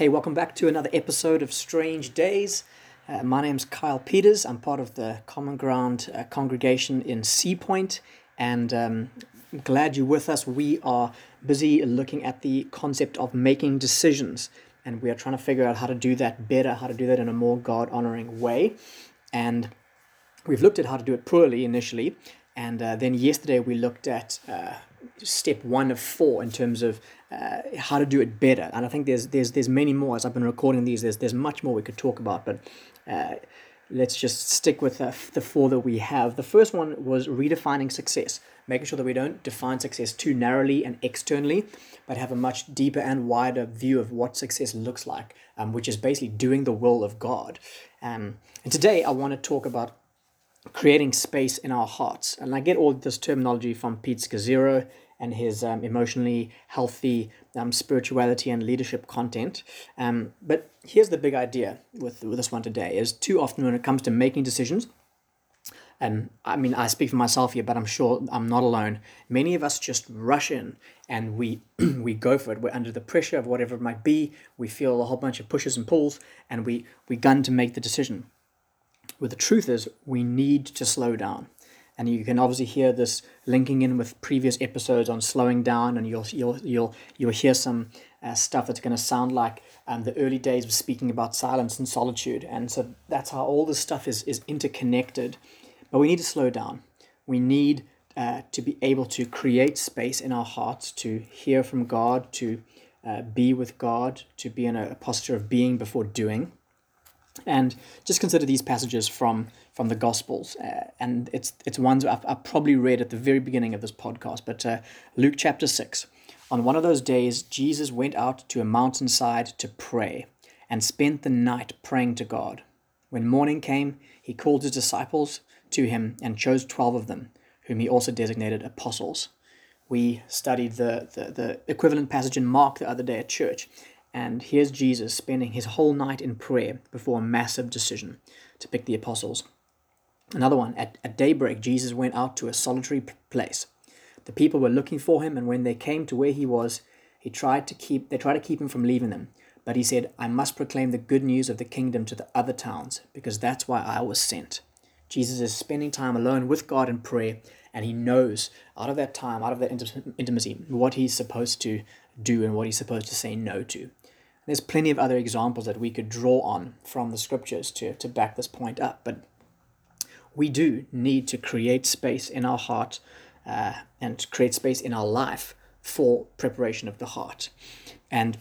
Hey, welcome back to another episode of Strange Days. Uh, my name's Kyle Peters. I'm part of the Common Ground uh, congregation in Sea Point, and um, glad you're with us. We are busy looking at the concept of making decisions, and we are trying to figure out how to do that better, how to do that in a more God honoring way. And we've looked at how to do it poorly initially, and uh, then yesterday we looked at uh, step one of four in terms of uh, how to do it better. And I think there's there's there's many more as I've been recording these. There's there's much more we could talk about, but uh, let's just stick with the, the four that we have. The first one was redefining success, making sure that we don't define success too narrowly and externally, but have a much deeper and wider view of what success looks like, um, which is basically doing the will of God. Um, and today I want to talk about creating space in our hearts. And I get all this terminology from Pete Scazzero and his um, emotionally healthy um, spirituality and leadership content. Um, but here's the big idea with, with this one today is too often when it comes to making decisions, and I mean, I speak for myself here, but I'm sure I'm not alone. Many of us just rush in and we we go for it. We're under the pressure of whatever it might be. We feel a whole bunch of pushes and pulls, and we we gun to make the decision. Well, the truth is, we need to slow down. And you can obviously hear this linking in with previous episodes on slowing down, and you'll you'll you'll you'll hear some uh, stuff that's going to sound like um, the early days of speaking about silence and solitude. And so that's how all this stuff is is interconnected. But we need to slow down. We need uh, to be able to create space in our hearts to hear from God, to uh, be with God, to be in a posture of being before doing. And just consider these passages from from the Gospels, uh, and it's it's ones I've, I've, probably read at the very beginning of this podcast. But uh, Luke chapter six, on one of those days, Jesus went out to a mountainside to pray, and spent the night praying to God. When morning came, he called his disciples to him and chose twelve of them, whom he also designated apostles. We studied the, the, the equivalent passage in Mark the other day at church, and here's Jesus spending his whole night in prayer before a massive decision to pick the apostles. Another one, at, at daybreak, Jesus went out to a solitary place. The people were looking for him, and when they came to where he was, he tried to keep they tried to keep him from leaving them. But he said, I must proclaim the good news of the kingdom to the other towns, because that's why I was sent. Jesus is spending time alone with God in prayer, and he knows out of that time, out of that intimacy, what he's supposed to do and what he's supposed to say no to. There's plenty of other examples that we could draw on from the scriptures to, to back this point up, but we do need to create space in our heart uh, and create space in our life for preparation of the heart. And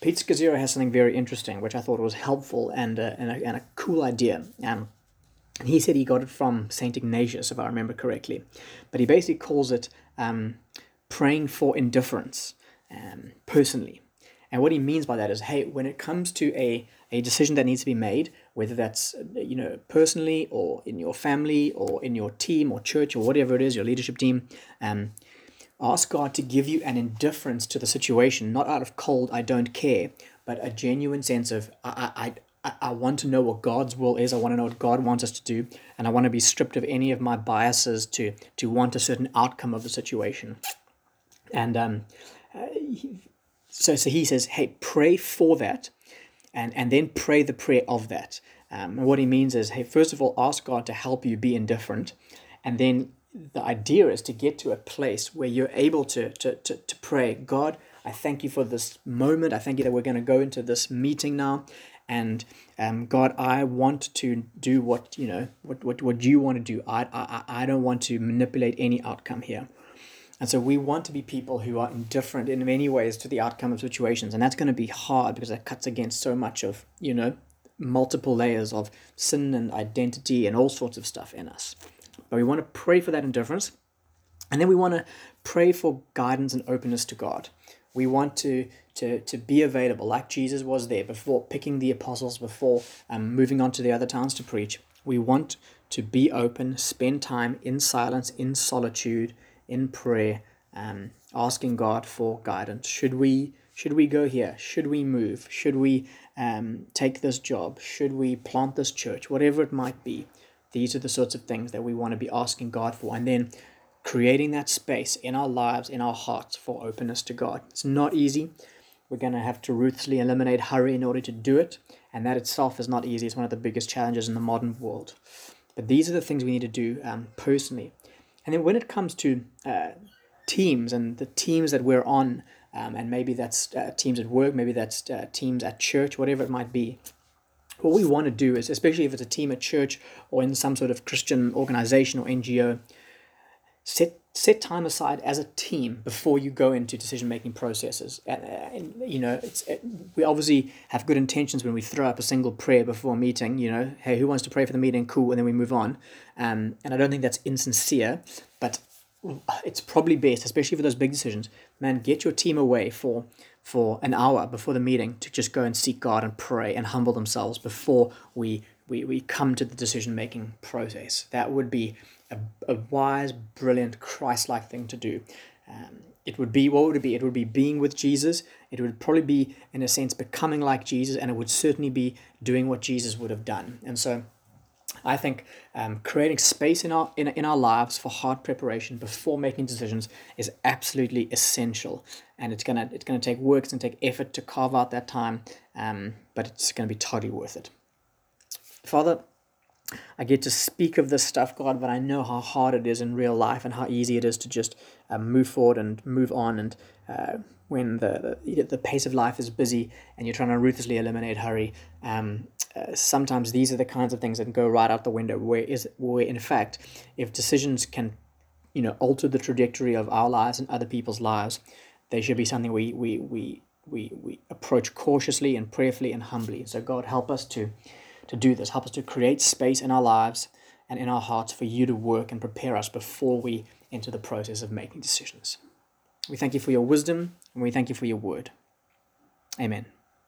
Pete Scazzero has something very interesting, which I thought was helpful and, uh, and, a, and a cool idea. Um, he said he got it from St. Ignatius, if I remember correctly. But he basically calls it um, praying for indifference um, personally. And what he means by that is, hey, when it comes to a, a decision that needs to be made, whether that's you know personally or in your family or in your team or church or whatever it is, your leadership team, um, ask God to give you an indifference to the situation, not out of cold, I don't care, but a genuine sense of I, I, I I want to know what God's will is. I want to know what God wants us to do, and I want to be stripped of any of my biases to to want a certain outcome of the situation. And um, uh, so, so he says, hey, pray for that and, and then pray the prayer of that. Um, and what he means is, hey, first of all, ask God to help you be indifferent. And then the idea is to get to a place where you're able to, to, to, to pray, God, I thank you for this moment. I thank you that we're going to go into this meeting now. And um, God, I want to do what you know what, what, what you want to do. I, I I don't want to manipulate any outcome here. And so we want to be people who are indifferent in many ways to the outcome of situations. And that's going to be hard because that cuts against so much of, you know, multiple layers of sin and identity and all sorts of stuff in us. But we want to pray for that indifference. And then we want to pray for guidance and openness to God. We want to, to, to be available, like Jesus was there before picking the apostles, before um, moving on to the other towns to preach. We want to be open, spend time in silence, in solitude, in prayer, um, asking God for guidance. Should we should we go here? Should we move? Should we um, take this job? Should we plant this church? Whatever it might be, these are the sorts of things that we want to be asking God for, and then creating that space in our lives, in our hearts for openness to God. It's not easy. We're going to have to ruthlessly eliminate hurry in order to do it. And that itself is not easy. It's one of the biggest challenges in the modern world. But these are the things we need to do um, personally. And then when it comes to uh, teams and the teams that we're on, um, and maybe that's uh, teams at work, maybe that's uh, teams at church, whatever it might be. What we want to do is, especially if it's a team at church or in some sort of Christian organization or NGO, set set time aside as a team before you go into decision making processes. And, and, you know, it's it, we obviously have good intentions when we throw up a single prayer before a meeting. You know, hey, who wants to pray for the meeting? Cool, and then we move on. Um, and I don't think that's insincere, but it's probably best, especially for those big decisions. Man, get your team away for for an hour before the meeting to just go and seek God and pray and humble themselves before we we, we come to the decision making process. That would be a, a wise, brilliant, Christ like thing to do. Um, it would be, what would it be? It would be being with Jesus. It would probably be, in a sense, becoming like Jesus, and it would certainly be doing what Jesus would have done. And so, I think um, creating space in our in, in our lives for hard preparation before making decisions is absolutely essential, and it's gonna it's gonna take work, it's gonna take effort to carve out that time, um, but it's gonna be totally worth it. Father, I get to speak of this stuff, God, but I know how hard it is in real life and how easy it is to just uh, move forward and move on. And uh, when the, the, the pace of life is busy and you're trying to ruthlessly eliminate hurry, um, uh, sometimes these are the kinds of things that go right out the window. Where is where in fact, if decisions can, you know, alter the trajectory of our lives and other people's lives, they should be something we we we we, we approach cautiously and prayerfully and humbly. So God help us to to do this. Help us to create space in our lives and in our hearts for you to work and prepare us before we enter the process of making decisions. We thank you for your wisdom and we thank you for your word. Amen.